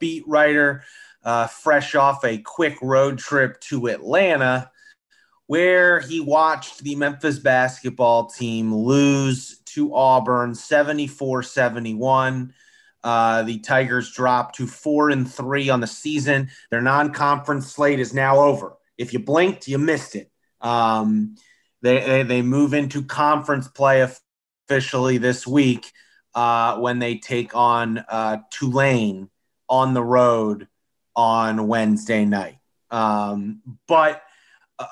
beat writer, uh, fresh off a quick road trip to Atlanta, where he watched the Memphis basketball team lose to Auburn 74 71. Uh, the Tigers dropped to four and three on the season. Their non conference slate is now over. If you blinked, you missed it. Um, they, they, they move into conference play officially this week uh, when they take on uh, Tulane on the road on Wednesday night. Um, but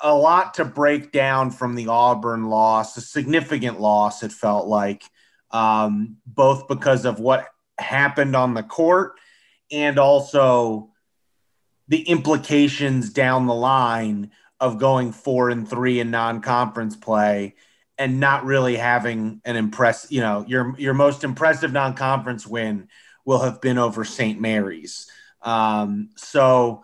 a lot to break down from the Auburn loss, a significant loss, it felt like, um, both because of what happened on the court and also the implications down the line of going four and three in non-conference play and not really having an impress you know your your most impressive non-conference win will have been over St. Mary's. Um, so,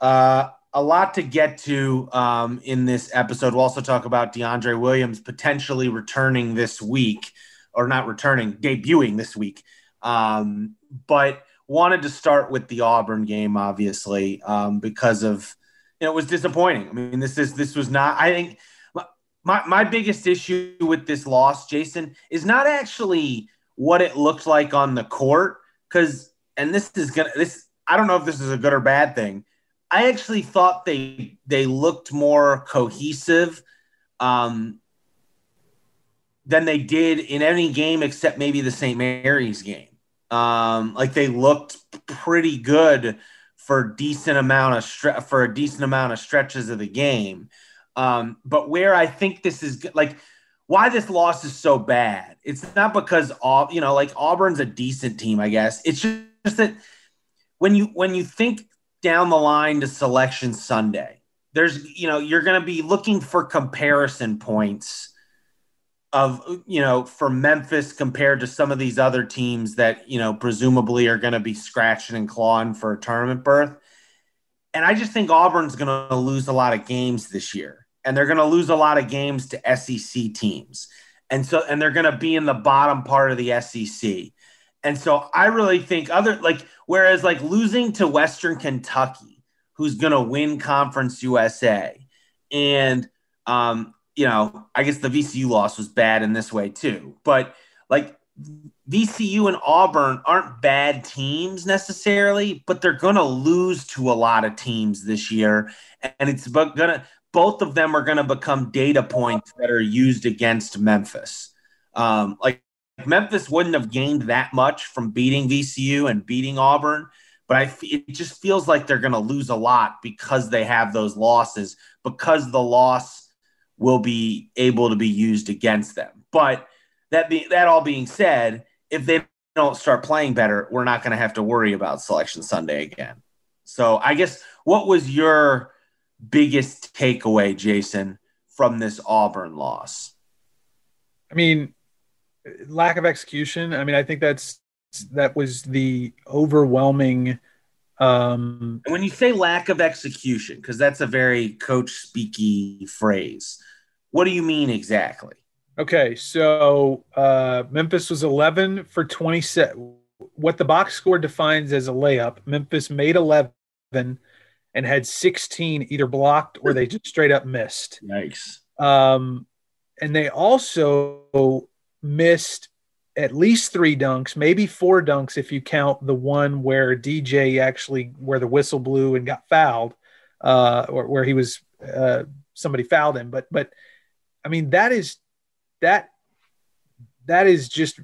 uh, a lot to get to um, in this episode. We'll also talk about DeAndre Williams potentially returning this week, or not returning, debuting this week. Um, but wanted to start with the Auburn game, obviously, um, because of you know, it was disappointing. I mean, this is this was not. I think my my biggest issue with this loss, Jason, is not actually what it looked like on the court because and this is gonna this I don't know if this is a good or bad thing. I actually thought they they looked more cohesive um, than they did in any game except maybe the St. Mary's game. Um, like they looked pretty good for decent amount of stre- for a decent amount of stretches of the game. Um, but where I think this is like why this loss is so bad. It's not because all you know, like Auburn's a decent team, I guess. It's just that when you when you think down the line to selection Sunday, there's you know, you're gonna be looking for comparison points of you know for Memphis compared to some of these other teams that you know presumably are going to be scratching and clawing for a tournament berth. And I just think Auburn's going to lose a lot of games this year and they're going to lose a lot of games to SEC teams. And so, and they're going to be in the bottom part of the SEC. And so I really think other like, whereas like losing to Western Kentucky, who's going to win Conference USA, and, um, you know, I guess the VCU loss was bad in this way too. But like VCU and Auburn aren't bad teams necessarily, but they're going to lose to a lot of teams this year. And it's going to, both of them are going to become data points that are used against Memphis. Um, like Memphis wouldn't have gained that much from beating VCU and beating Auburn, but I, it just feels like they're going to lose a lot because they have those losses, because the loss will be able to be used against them. But that be, that all being said, if they don't start playing better, we're not going to have to worry about Selection Sunday again. So I guess what was your biggest takeaway, Jason, from this Auburn loss? I mean, lack of execution. I mean, I think that's that was the overwhelming. Um, when you say lack of execution, because that's a very coach speaky phrase, what do you mean exactly? Okay, so uh, Memphis was 11 for 27. What the box score defines as a layup, Memphis made 11 and had 16 either blocked or they just straight up missed. Nice. Um, and they also missed at least three dunks, maybe four dunks if you count the one where DJ actually where the whistle blew and got fouled, uh, or where he was uh, somebody fouled him. But but I mean that is that that is just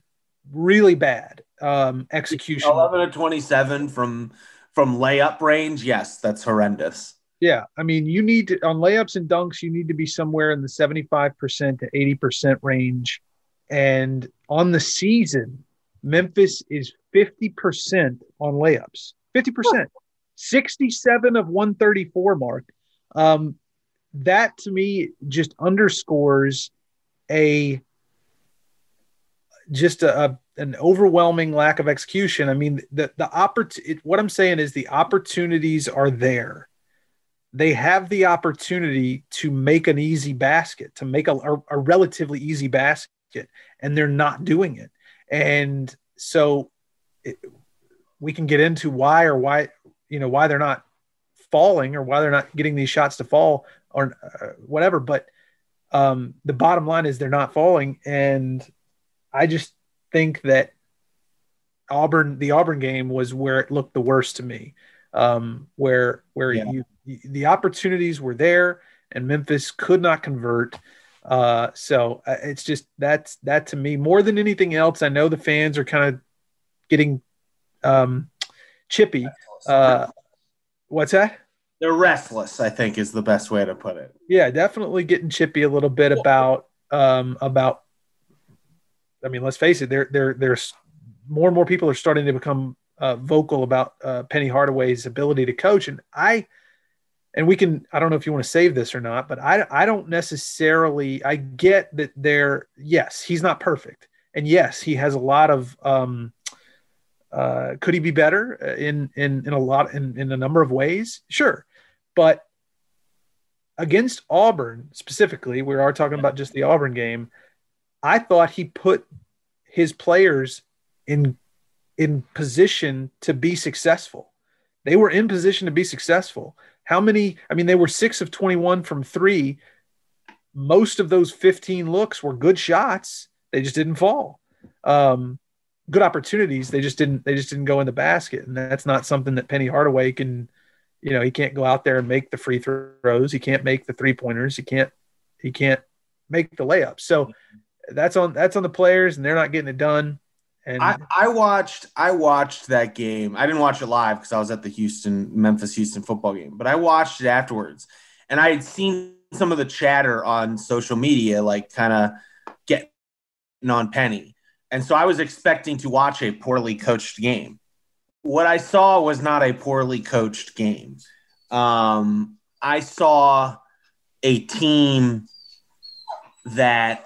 really bad um, execution. Eleven to twenty-seven from from layup range, yes, that's horrendous. Yeah, I mean, you need to on layups and dunks, you need to be somewhere in the seventy-five percent to eighty percent range, and on the season, Memphis is fifty percent on layups. 50%. 67 of 134 mark. Um, that to me just underscores a just a, a, an overwhelming lack of execution. I mean, the the oppor- what I'm saying is the opportunities are there. They have the opportunity to make an easy basket, to make a, a, a relatively easy basket, and they're not doing it. And so it, we can get into why or why you know why they're not falling or why they're not getting these shots to fall or uh, whatever. But um, the bottom line is they're not falling, and I just think that Auburn, the Auburn game was where it looked the worst to me, um, where where yeah. you the opportunities were there and Memphis could not convert. Uh, so uh, it's just that's that to me more than anything else. I know the fans are kind of getting um, chippy. Uh, what's that? They're restless. I think is the best way to put it. Yeah, definitely getting chippy a little bit about um, about I mean, let's face it, there, there, there's more and more people are starting to become uh, vocal about uh, Penny Hardaway's ability to coach, and I, and we can, I don't know if you want to save this or not, but I, I don't necessarily, I get that there, yes, he's not perfect, and yes, he has a lot of, um, uh, could he be better uh, in in in a lot in in a number of ways? Sure, but against Auburn specifically, we are talking about just the Auburn game. I thought he put his players in in position to be successful. They were in position to be successful. How many? I mean, they were six of 21 from three. Most of those 15 looks were good shots. They just didn't fall. Um, good opportunities. They just didn't. They just didn't go in the basket, and that's not something that Penny Hardaway can. You know, he can't go out there and make the free throws. He can't make the three pointers. He can't. He can't make the layups. So that's on that's on the players, and they're not getting it done. And I, I watched I watched that game. I didn't watch it live because I was at the Houston Memphis Houston football game, but I watched it afterwards, and I had seen some of the chatter on social media, like kind of getting on Penny, and so I was expecting to watch a poorly coached game. What I saw was not a poorly coached game. Um, I saw a team that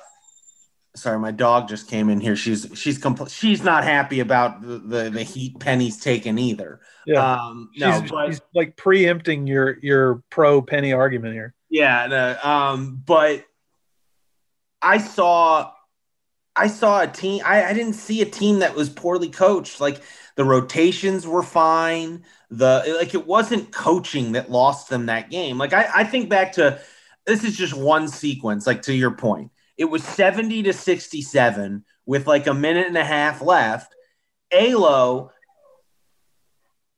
sorry, my dog just came in here. She's she's compl- she's not happy about the, the, the heat Penny's taken either. Yeah, um, no, she's, but, she's like preempting your your pro Penny argument here. Yeah, no, um, but I saw I saw a team. I, I didn't see a team that was poorly coached. Like the rotations were fine. The like it wasn't coaching that lost them that game. Like I, I think back to this is just one sequence. Like to your point it was 70 to 67 with like a minute and a half left. Alo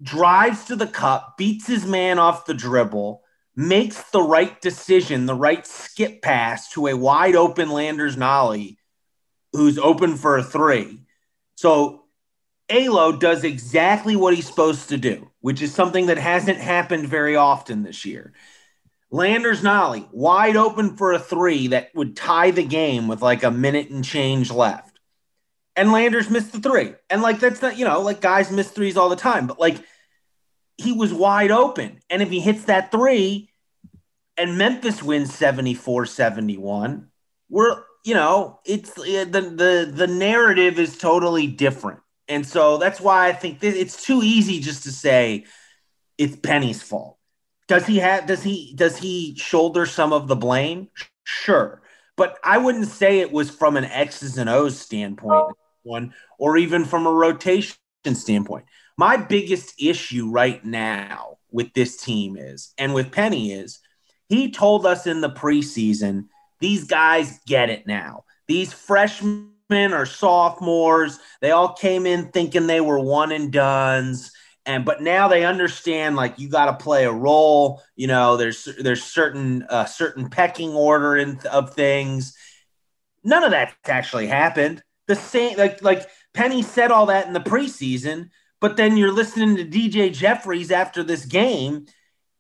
drives to the cup, beats his man off the dribble, makes the right decision, the right skip pass to a wide open Landers Nolley, who's open for a three. So Alo does exactly what he's supposed to do, which is something that hasn't happened very often this year. Landers Nolley wide open for a three that would tie the game with like a minute and change left. And Landers missed the three. And like that's not, you know, like guys miss threes all the time, but like he was wide open. And if he hits that three and Memphis wins 74 71, we're, you know, it's uh, the, the, the narrative is totally different. And so that's why I think it's too easy just to say it's Penny's fault does he have does he does he shoulder some of the blame? Sure. But I wouldn't say it was from an X's and O's standpoint oh. one or even from a rotation standpoint. My biggest issue right now with this team is and with Penny is he told us in the preseason these guys get it now. These freshmen or sophomores. They all came in thinking they were one and dones and but now they understand like you got to play a role you know there's there's certain uh, certain pecking order in, of things. None of that's actually happened. The same like like penny said all that in the preseason but then you're listening to dj jeffries after this game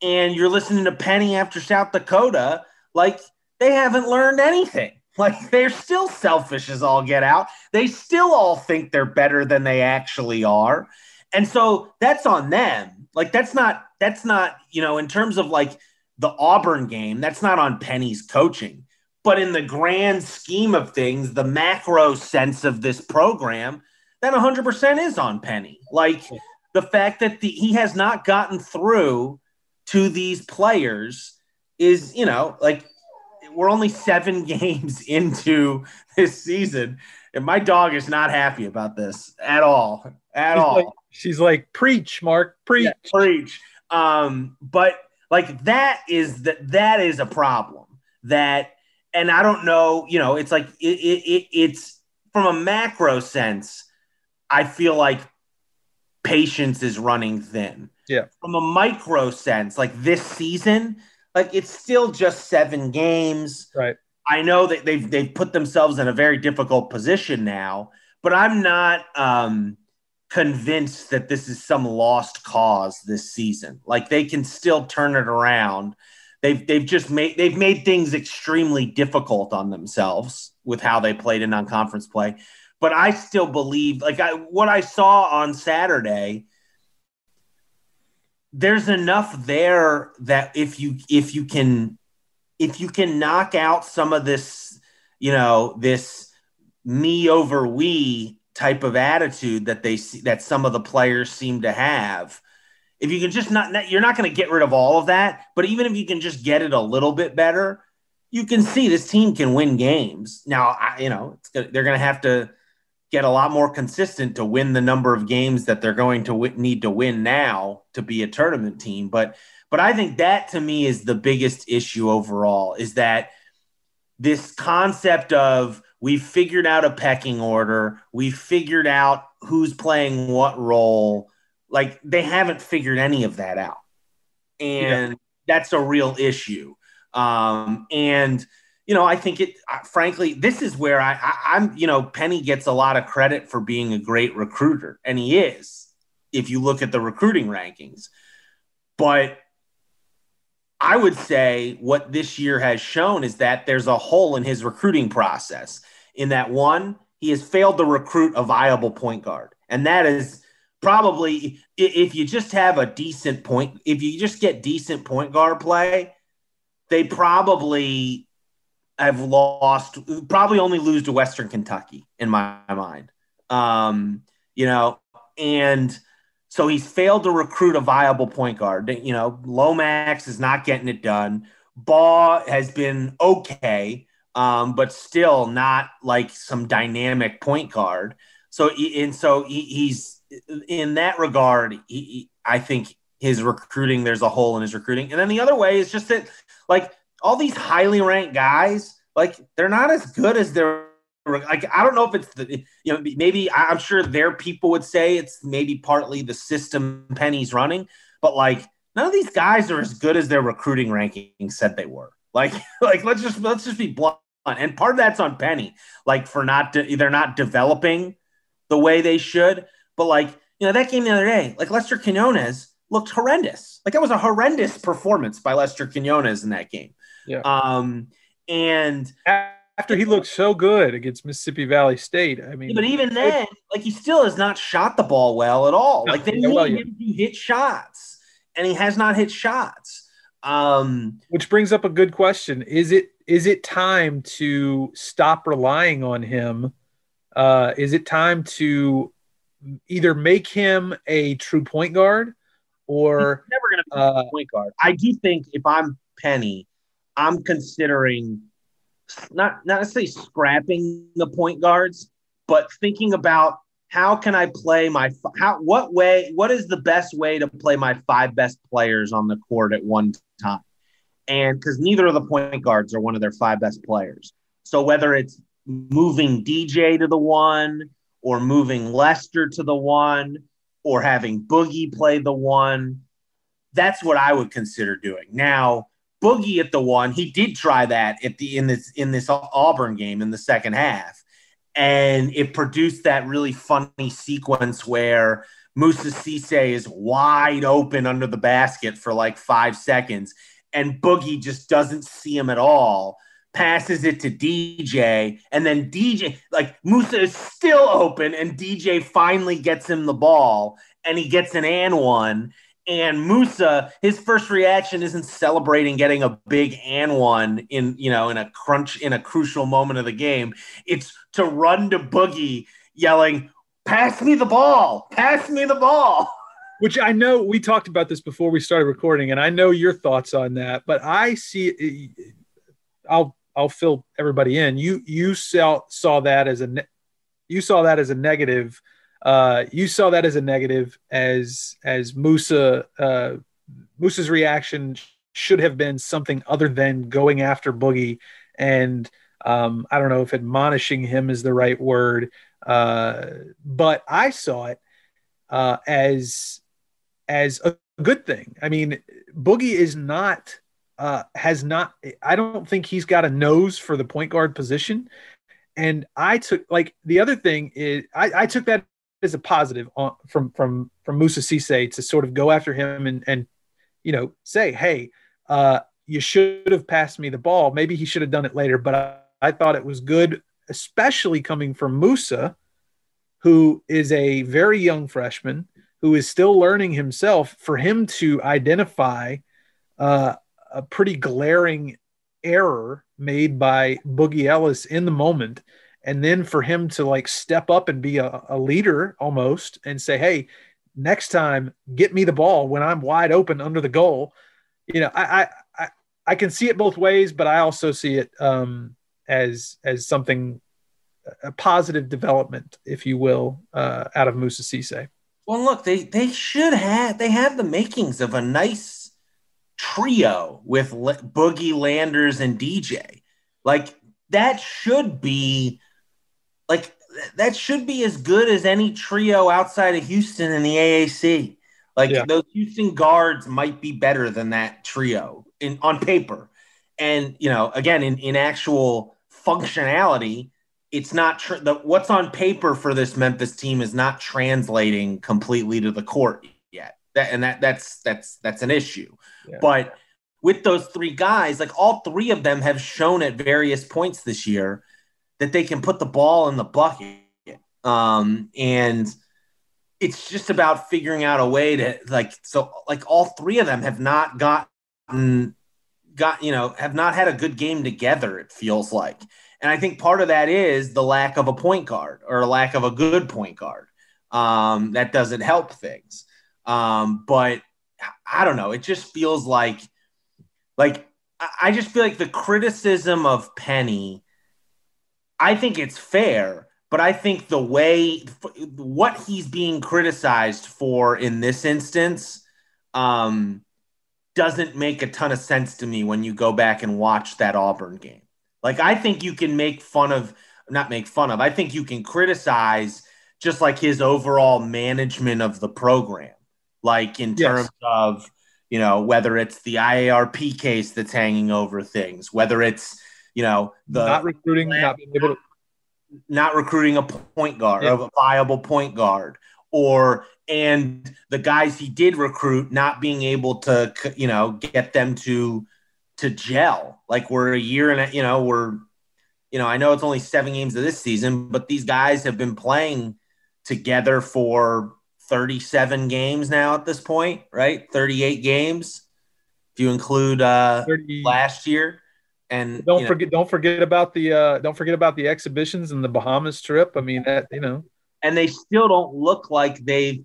and you're listening to penny after south dakota like they haven't learned anything. Like they're still selfish as all get out. They still all think they're better than they actually are And so that's on them. Like that's not that's not, you know, in terms of like the Auburn game, that's not on Penny's coaching. But in the grand scheme of things, the macro sense of this program, that 100% is on Penny. Like the fact that the, he has not gotten through to these players is, you know, like we're only seven games into this season, and my dog is not happy about this at all. At she's all. Like, she's like, preach, Mark, preach, yeah, preach. Um, but like that is that that is a problem that, and I don't know, you know, it's like it, it, it it's from a macro sense. I feel like patience is running thin. Yeah. From a micro sense, like this season, like it's still just seven games. Right. I know that they've they've put themselves in a very difficult position now, but I'm not um convinced that this is some lost cause this season. Like they can still turn it around. They've they've just made they've made things extremely difficult on themselves with how they played in non-conference play. But I still believe like I what I saw on Saturday there's enough there that if you if you can if you can knock out some of this, you know, this me over we type of attitude that they see that some of the players seem to have. If you can just not, you're not going to get rid of all of that, but even if you can just get it a little bit better, you can see this team can win games. Now, I, you know, they're going to have to get a lot more consistent to win the number of games that they're going to w- need to win now to be a tournament team. But, but I think that to me is the biggest issue overall is that this concept of we've figured out a pecking order, we've figured out who's playing what role. Like they haven't figured any of that out. And yeah. that's a real issue. Um, and you know, I think it. Uh, frankly, this is where I, I, am You know, Penny gets a lot of credit for being a great recruiter, and he is. If you look at the recruiting rankings, but I would say what this year has shown is that there's a hole in his recruiting process. In that one, he has failed to recruit a viable point guard, and that is probably if you just have a decent point, if you just get decent point guard play, they probably have lost, probably only lose to Western Kentucky in my mind. Um, you know, and so he's failed to recruit a viable point guard. You know, Lomax is not getting it done. Baugh has been okay, um, but still not like some dynamic point guard. So, and so he, he's in that regard. He, I think his recruiting, there's a hole in his recruiting. And then the other way is just that, like, all these highly ranked guys, like they're not as good as their like I don't know if it's the you know maybe I'm sure their people would say it's maybe partly the system Penny's running, but like none of these guys are as good as their recruiting rankings said they were. Like like let's just let's just be blunt. And part of that's on Penny, like for not de- they're not developing the way they should. But like you know that game the other day, like Lester Quinones looked horrendous. Like that was a horrendous performance by Lester Quinones in that game. Yeah. Um, and after he looked so good against Mississippi Valley State, I mean, but even then, like he still has not shot the ball well at all. Like they need him to hit shots, and he has not hit shots. Um, Which brings up a good question: Is it is it time to stop relying on him? Uh, is it time to either make him a true point guard or He's never going to be uh, a point guard? I do think if I'm Penny, I'm considering not not necessarily scrapping the point guards, but thinking about how can I play my how what way what is the best way to play my five best players on the court at one time, and because neither of the point guards are one of their five best players, so whether it's moving DJ to the one or moving Lester to the one or having Boogie play the one, that's what I would consider doing. Now Boogie at the one. He did try that at the in this in this Auburn game in the second half, and it produced that really funny sequence where Moussa Cisse is wide open under the basket for like five seconds, and Boogie just doesn't see him at all. Passes it to DJ, and then DJ, like Musa is still open, and DJ finally gets him the ball and he gets an and one. And Moussa, his first reaction isn't celebrating getting a big and one in you know in a crunch in a crucial moment of the game. It's to run to Boogie yelling, "Pass me the ball! Pass me the ball!" Which I know we talked about this before we started recording, and I know your thoughts on that. But I see, I'll I'll fill everybody in. You you saw saw that as a you saw that as a negative uh, you saw that as a negative, as as Moussa uh, Moussa's reaction should have been something other than going after Boogie, and um, I don't know if admonishing him is the right word, uh, but I saw it uh, as as a good thing. I mean, Boogie is not uh, has not. I don't think he's got a nose for the point guard position. And I took like the other thing is I, I took that is a positive on, from from from Moussa Cisse to sort of go after him and and you know say, hey, uh, you should have passed me the ball. Maybe he should have done it later, but I, I thought it was good, especially coming from Musa, who is a very young freshman who is still learning himself. For him to identify uh, a pretty glaring error made by Boogie Ellis in the moment and then for him to like step up and be a, a leader almost and say hey next time get me the ball when i'm wide open under the goal you know i i i can see it both ways but i also see it um as as something a positive development if you will uh out of Moussa Cisse. well look they they should have they have the makings of a nice trio with Le- boogie landers and dj like that should be like that should be as good as any trio outside of Houston in the AAC. Like yeah. those Houston guards might be better than that trio in on paper. And you know, again, in, in actual functionality, it's not tr- the what's on paper for this Memphis team is not translating completely to the court yet. That and that that's that's that's an issue. Yeah. But with those three guys, like all three of them have shown at various points this year that they can put the ball in the bucket. Um, and it's just about figuring out a way to like so like all three of them have not gotten got you know have not had a good game together it feels like. And i think part of that is the lack of a point guard or a lack of a good point guard um, that doesn't help things. Um, but i don't know. It just feels like like i just feel like the criticism of penny I think it's fair, but I think the way what he's being criticized for in this instance um, doesn't make a ton of sense to me when you go back and watch that Auburn game. Like I think you can make fun of not make fun of. I think you can criticize just like his overall management of the program. Like in terms yes. of, you know, whether it's the IARP case that's hanging over things, whether it's you know, the not recruiting, not being able to not recruiting a point guard, yeah. a viable point guard, or and the guys he did recruit not being able to, you know, get them to to gel. Like we're a year and a, you know we're, you know, I know it's only seven games of this season, but these guys have been playing together for 37 games now at this point, right? 38 games if you include uh 30, last year. And don't forget, know, don't forget about the uh, don't forget about the exhibitions and the Bahamas trip. I mean, that you know, and they still don't look like they've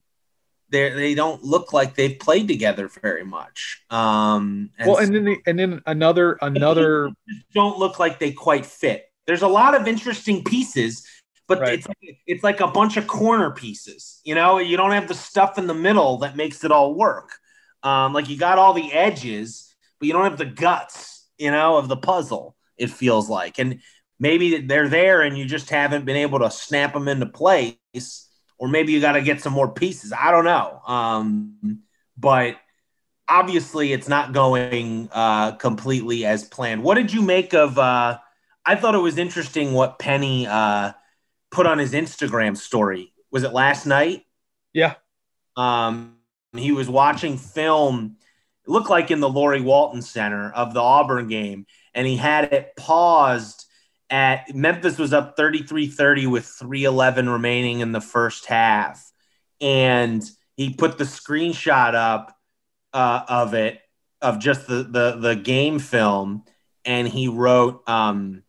they they don't look like they've played together very much. Um, and well, and then the, and then another another don't look like they quite fit. There's a lot of interesting pieces, but right. it's it's like a bunch of corner pieces. You know, you don't have the stuff in the middle that makes it all work. Um, like you got all the edges, but you don't have the guts you know, of the puzzle, it feels like. And maybe they're there and you just haven't been able to snap them into place, or maybe you got to get some more pieces. I don't know. Um, but obviously, it's not going uh, completely as planned. What did you make of? Uh, I thought it was interesting what Penny uh, put on his Instagram story. Was it last night? Yeah. Um, he was watching film it looked like in the Laurie Walton Center of the Auburn game, and he had it paused at Memphis was up 33 30 with 311 remaining in the first half. And he put the screenshot up uh, of it of just the the the game film, and he wrote, um,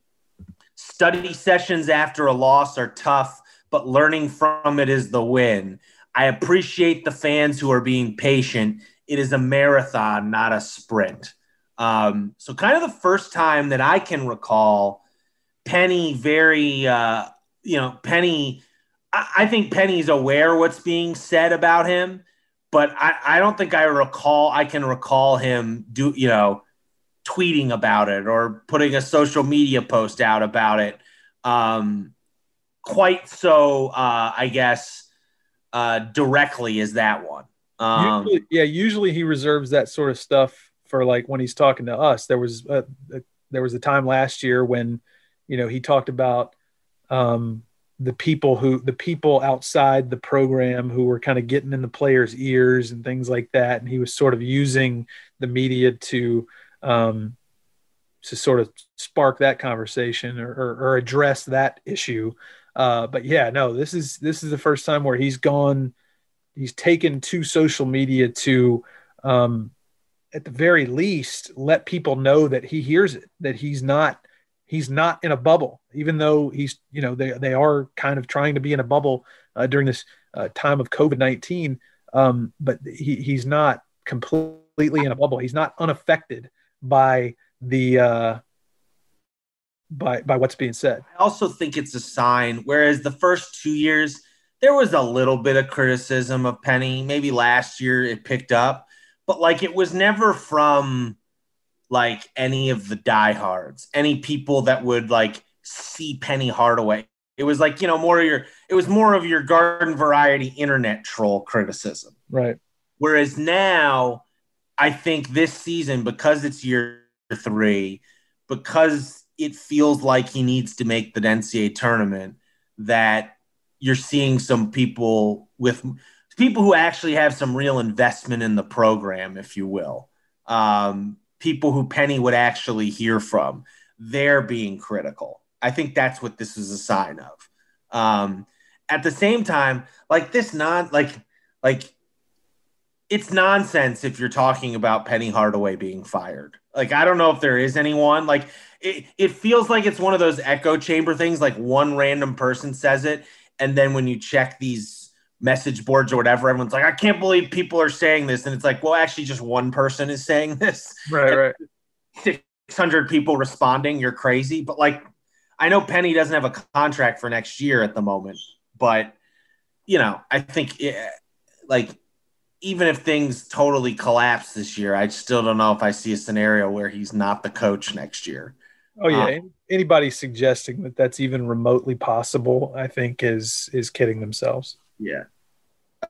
"Study sessions after a loss are tough, but learning from it is the win. I appreciate the fans who are being patient. It is a marathon, not a sprint." Um, so, kind of the first time that I can recall Penny very, uh, you know, Penny. I, I think Penny's aware what's being said about him, but I, I don't think I recall. I can recall him do, you know, tweeting about it or putting a social media post out about it. Um, quite so, uh, I guess, uh, directly as that one. Um, usually, yeah, usually he reserves that sort of stuff for like when he's talking to us. There was a, a, there was a time last year when you know he talked about um, the people who the people outside the program who were kind of getting in the players' ears and things like that, and he was sort of using the media to um, to sort of spark that conversation or, or, or address that issue. Uh, but yeah, no, this is this is the first time where he's gone, he's taken to social media to um, at the very least let people know that he hears it that he's not he's not in a bubble even though he's you know they, they are kind of trying to be in a bubble uh, during this uh, time of covid-19 um, but he, he's not completely in a bubble. He's not unaffected by the uh, by by what's being said. I also think it's a sign whereas the first two years there was a little bit of criticism of penny maybe last year it picked up but like it was never from like any of the diehards, any people that would like see Penny Hardaway. It was like, you know, more of your it was more of your garden variety internet troll criticism. Right. Whereas now, I think this season, because it's year three, because it feels like he needs to make the NCAA tournament, that you're seeing some people with people who actually have some real investment in the program, if you will. Um, people who Penny would actually hear from, they're being critical. I think that's what this is a sign of. Um, at the same time, like this non like like it's nonsense if you're talking about Penny Hardaway being fired. Like I don't know if there is anyone like it, it feels like it's one of those echo chamber things like one random person says it and then when you check these message boards or whatever, everyone's like, I can't believe people are saying this. And it's like, well, actually, just one person is saying this. Right, right. 600 people responding. You're crazy. But like, I know Penny doesn't have a contract for next year at the moment, but you know, I think it, like even if things totally collapse this year, I still don't know if I see a scenario where he's not the coach next year. Oh yeah, um, anybody suggesting that that's even remotely possible, I think is is kidding themselves. Yeah.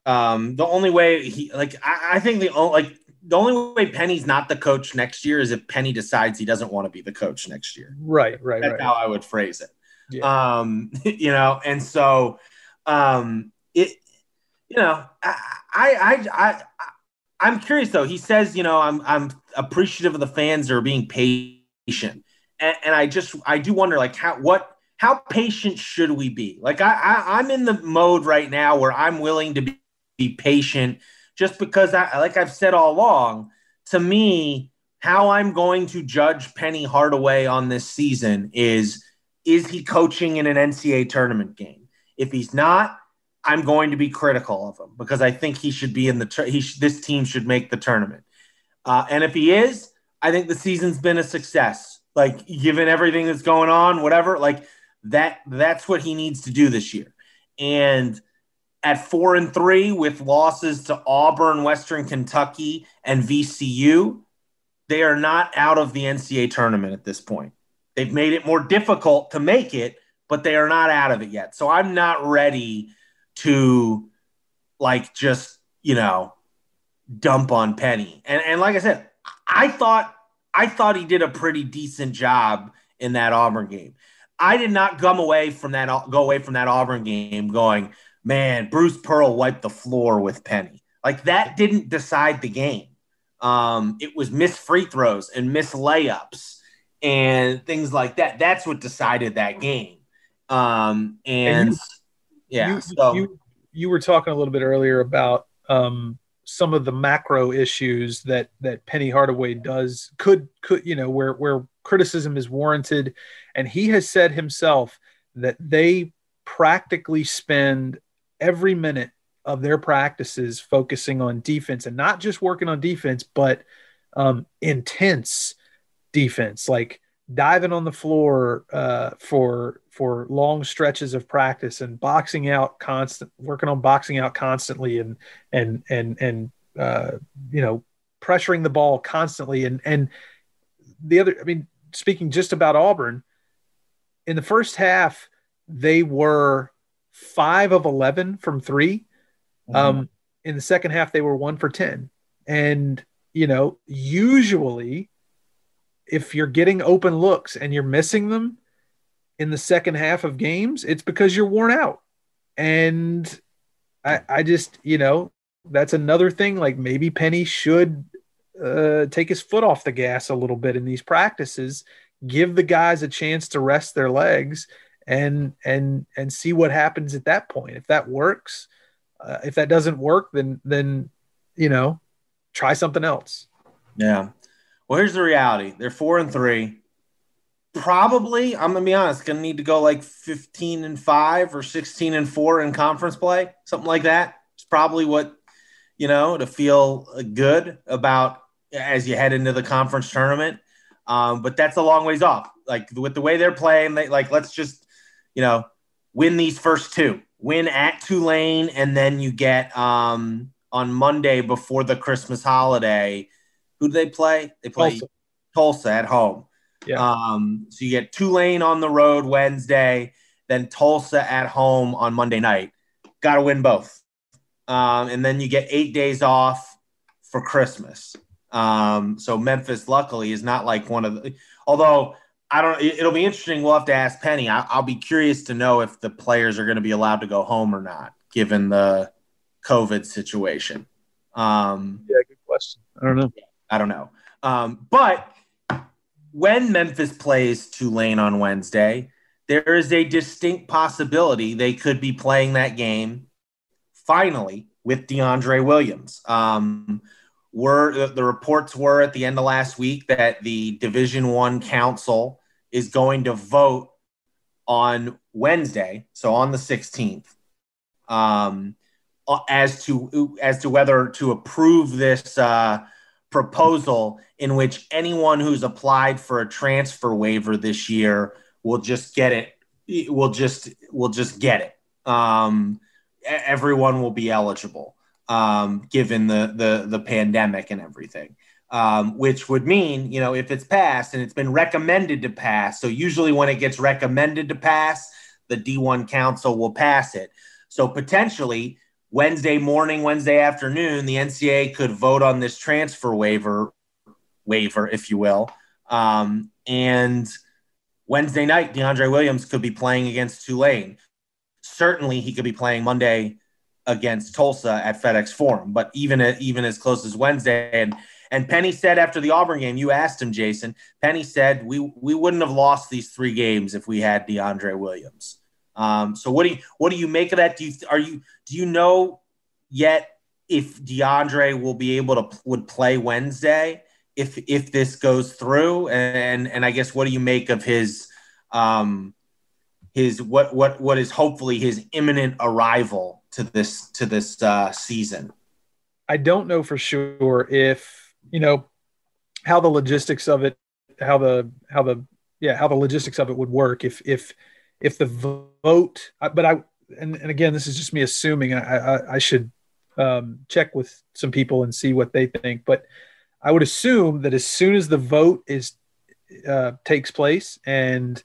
Um, the only way he like I, I think the only like the only way Penny's not the coach next year is if Penny decides he doesn't want to be the coach next year. Right, right, That's right. how I would phrase it. Yeah. Um, you know, and so um it you know, I I I, I I'm curious though. He says, you know, I'm I'm appreciative of the fans that are being patient. And, and I just I do wonder like how what how patient should we be? Like I, I I'm in the mode right now where I'm willing to be, be patient just because I like I've said all along, to me, how I'm going to judge Penny Hardaway on this season is is he coaching in an NCAA tournament game? If he's not, I'm going to be critical of him because I think he should be in the he sh- this team should make the tournament. Uh, and if he is, I think the season's been a success. Like given everything that's going on, whatever. Like that that's what he needs to do this year. And at four and three with losses to Auburn, Western Kentucky, and VCU, they are not out of the NCAA tournament at this point. They've made it more difficult to make it, but they are not out of it yet. So I'm not ready to like just, you know, dump on Penny. And and like I said, I thought I thought he did a pretty decent job in that Auburn game. I did not come away from that go away from that Auburn game going, man, Bruce Pearl wiped the floor with Penny. Like that didn't decide the game. Um, it was miss free throws and miss layups and things like that. That's what decided that game. Um, and, and you, yeah, you, so you, you were talking a little bit earlier about um, some of the macro issues that that Penny Hardaway does could could you know where where criticism is warranted, and he has said himself that they practically spend every minute of their practices focusing on defense and not just working on defense, but um, intense defense, like diving on the floor uh, for for long stretches of practice and boxing out constant, working on boxing out constantly and and and and uh, you know pressuring the ball constantly. And and the other, I mean, speaking just about Auburn, in the first half they were five of eleven from 3 mm-hmm. Um, in the second half they were one for ten, and you know usually if you're getting open looks and you're missing them in the second half of games, it's because you're worn out. And I, I just, you know, that's another thing. Like maybe Penny should uh, take his foot off the gas a little bit in these practices, give the guys a chance to rest their legs, and and and see what happens at that point. If that works, uh, if that doesn't work, then then you know, try something else. Yeah. Well, here's the reality: they're four and three. Probably, I'm gonna be honest, gonna need to go like 15 and five or 16 and four in conference play, something like that. It's probably what you know to feel good about as you head into the conference tournament. Um, but that's a long ways off. Like with the way they're playing, they like let's just you know win these first two, win at Tulane, and then you get um, on Monday before the Christmas holiday who do they play? They play Tulsa, Tulsa at home. Yeah. Um, so you get Tulane on the road Wednesday, then Tulsa at home on Monday night. Got to win both. Um, and then you get eight days off for Christmas. Um, so Memphis, luckily, is not like one of the. Although I don't, it'll be interesting. We'll have to ask Penny. I, will be curious to know if the players are going to be allowed to go home or not, given the COVID situation. Um, yeah, good question. I don't know. I don't know. Um, but when Memphis plays Tulane on Wednesday, there is a distinct possibility they could be playing that game finally with DeAndre Williams. Um, were the reports were at the end of last week that the Division One Council is going to vote on Wednesday, so on the 16th, um, as to as to whether to approve this uh, proposal in which anyone who's applied for a transfer waiver this year will just get it will just will just get it. Um, everyone will be eligible um, given the, the the pandemic and everything. Um, which would mean you know if it's passed and it's been recommended to pass so usually when it gets recommended to pass the d1 council will pass it. So potentially Wednesday morning, Wednesday afternoon, the NCAA could vote on this transfer waiver, waiver, if you will. Um, and Wednesday night, DeAndre Williams could be playing against Tulane. Certainly, he could be playing Monday against Tulsa at FedEx Forum. But even even as close as Wednesday, and and Penny said after the Auburn game, you asked him, Jason. Penny said we we wouldn't have lost these three games if we had DeAndre Williams. Um, so what do you what do you make of that? Do you are you do you know yet if DeAndre will be able to would play Wednesday if if this goes through? And and I guess what do you make of his um, his what what what is hopefully his imminent arrival to this to this uh, season? I don't know for sure if you know how the logistics of it, how the how the yeah how the logistics of it would work if if if the vote, but I, and, and again, this is just me assuming I, I, I should um, check with some people and see what they think, but I would assume that as soon as the vote is, uh, takes place and,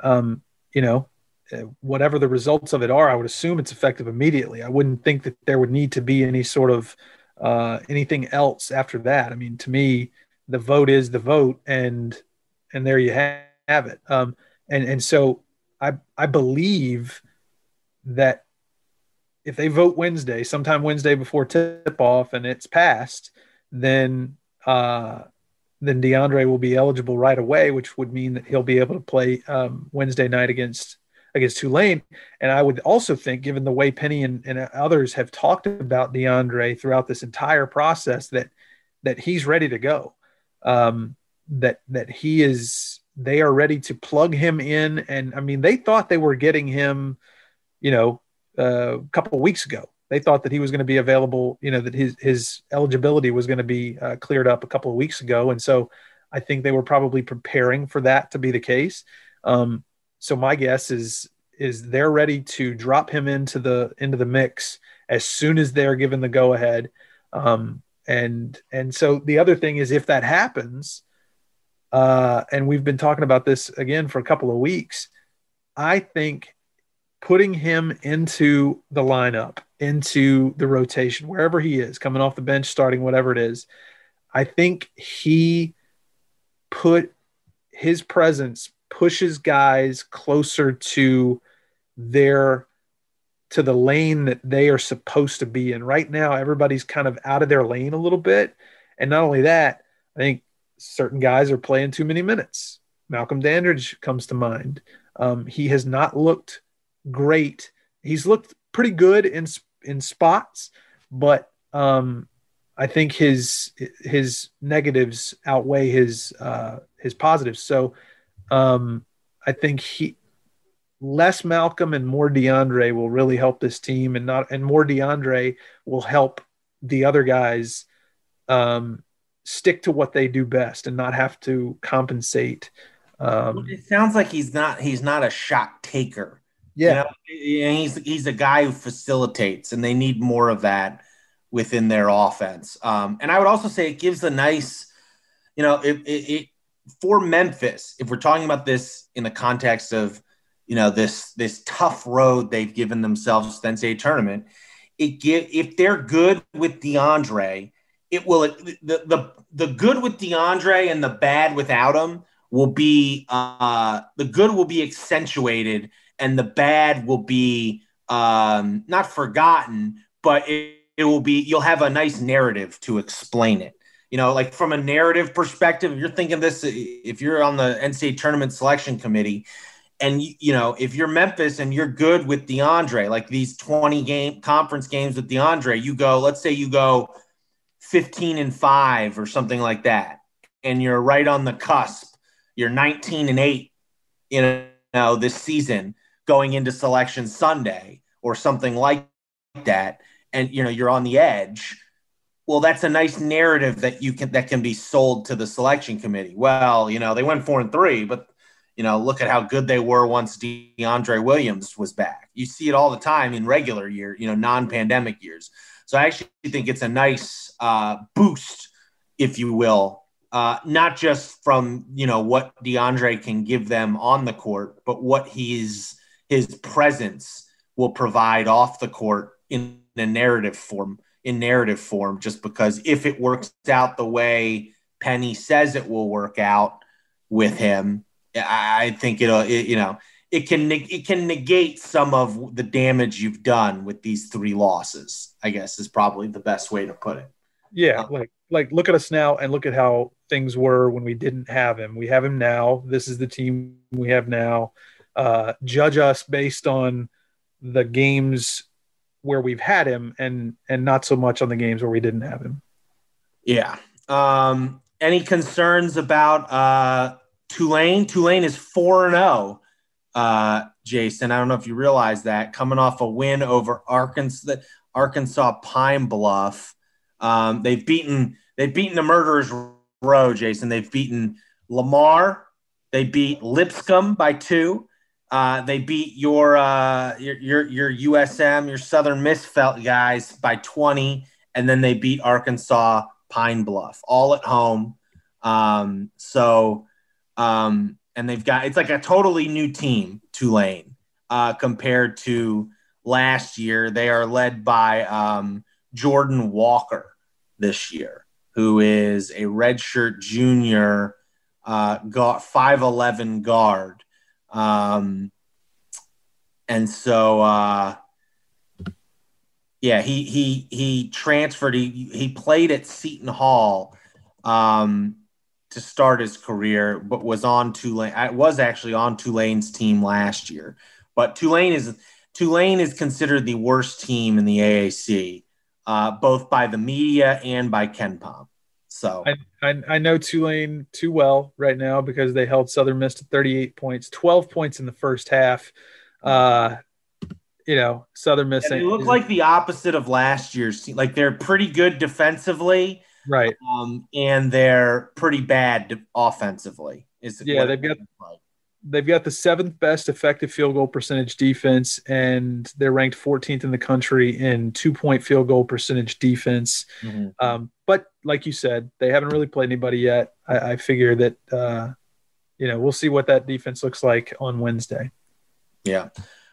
um, you know, uh, whatever the results of it are, I would assume it's effective immediately. I wouldn't think that there would need to be any sort of uh, anything else after that. I mean, to me, the vote is the vote, and and there you have it. Um, and and so I I believe that if they vote Wednesday, sometime Wednesday before tip off, and it's passed, then uh, then DeAndre will be eligible right away, which would mean that he'll be able to play um, Wednesday night against against Tulane. And I would also think, given the way Penny and, and others have talked about DeAndre throughout this entire process, that that he's ready to go. Um, that that he is they are ready to plug him in. And I mean, they thought they were getting him, you know, uh, a couple weeks ago. They thought that he was going to be available, you know, that his his eligibility was going to be uh, cleared up a couple of weeks ago, and so I think they were probably preparing for that to be the case. Um, so my guess is is they're ready to drop him into the into the mix as soon as they're given the go ahead. Um, and and so the other thing is if that happens, uh, and we've been talking about this again for a couple of weeks, I think putting him into the lineup, into the rotation, wherever he is, coming off the bench, starting, whatever it is, I think he put his presence pushes guys closer to their to the lane that they are supposed to be in. Right now, everybody's kind of out of their lane a little bit. And not only that, I think certain guys are playing too many minutes. Malcolm Dandridge comes to mind. Um, he has not looked great. He's looked pretty good in in spots, but um, I think his his negatives outweigh his uh, his positives. So um, I think he less Malcolm and more DeAndre will really help this team, and not and more DeAndre will help the other guys um, stick to what they do best and not have to compensate. Um, it sounds like he's not he's not a shot taker. Yeah, you know? he's he's a guy who facilitates, and they need more of that within their offense. Um, and I would also say it gives a nice, you know, it, it, it for Memphis, if we're talking about this in the context of, you know, this this tough road they've given themselves the NCAA tournament, it give if they're good with DeAndre, it will the the the good with DeAndre and the bad without him will be uh the good will be accentuated and the bad will be um not forgotten, but it, it will be you'll have a nice narrative to explain it. You know, like from a narrative perspective, if you're thinking this, if you're on the NCAA tournament selection committee, and you know, if you're Memphis and you're good with DeAndre, like these 20 game conference games with DeAndre, you go, let's say you go 15 and five or something like that, and you're right on the cusp, you're 19 and eight, you know, this season going into selection Sunday or something like that, and you know, you're on the edge well, that's a nice narrative that you can that can be sold to the selection committee. Well, you know, they went four and three, but you know, look at how good they were once DeAndre Williams was back. You see it all the time in regular year, you know, non-pandemic years. So I actually think it's a nice uh, boost, if you will, uh, not just from you know what DeAndre can give them on the court, but what he's his presence will provide off the court in a narrative form in narrative form just because if it works out the way Penny says it will work out with him, I think it'll, it, you know, it can it can negate some of the damage you've done with these three losses. I guess is probably the best way to put it. Yeah, like like look at us now and look at how things were when we didn't have him. We have him now. This is the team we have now. Uh, judge us based on the games where we've had him and and not so much on the games where we didn't have him. Yeah. Um, any concerns about uh, Tulane? Tulane is 4 and 0. Uh, Jason, I don't know if you realize that coming off a win over Arkansas Arkansas Pine Bluff. Um, they've beaten they've beaten the murderers row, Jason. They've beaten Lamar, they beat Lipscomb by 2. Uh, they beat your, uh, your your your USM, your Southern Miss felt guys by 20, and then they beat Arkansas Pine Bluff all at home. Um, so, um, and they've got it's like a totally new team, Tulane, uh, compared to last year. They are led by um, Jordan Walker this year, who is a redshirt junior, uh, got 5'11 guard um, and so, uh, yeah, he he he transferred. He he played at Seton Hall um, to start his career, but was on Tulane. I was actually on Tulane's team last year, but Tulane is Tulane is considered the worst team in the AAC, uh, both by the media and by KenPom. So I, I, I know Tulane too well right now because they held Southern Miss to 38 points, 12 points in the first half. Uh, you know, Southern Miss. they look like the opposite of last year's team. Like they're pretty good defensively, right? Um, and they're pretty bad offensively. Is yeah, they've got like. they've got the seventh best effective field goal percentage defense, and they're ranked 14th in the country in two point field goal percentage defense. Mm-hmm. Um, but like you said, they haven't really played anybody yet. I, I figure that uh, you know we'll see what that defense looks like on Wednesday. Yeah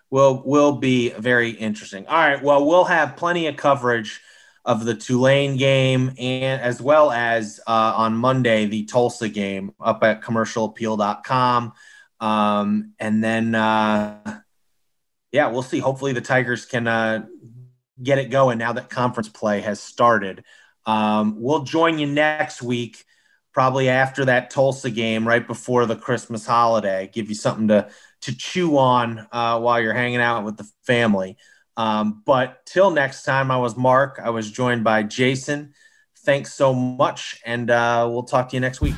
will will be very interesting. All right, well, we'll have plenty of coverage of the Tulane game and as well as uh, on Monday the Tulsa game up at commercialappeal.com. Um, and then uh, yeah, we'll see. Hopefully the Tigers can uh, get it going now that conference play has started. Um, we'll join you next week, probably after that Tulsa game, right before the Christmas holiday. Give you something to to chew on uh, while you're hanging out with the family. Um, but till next time, I was Mark. I was joined by Jason. Thanks so much, and uh, we'll talk to you next week.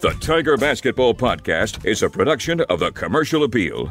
The Tiger Basketball Podcast is a production of the Commercial Appeal.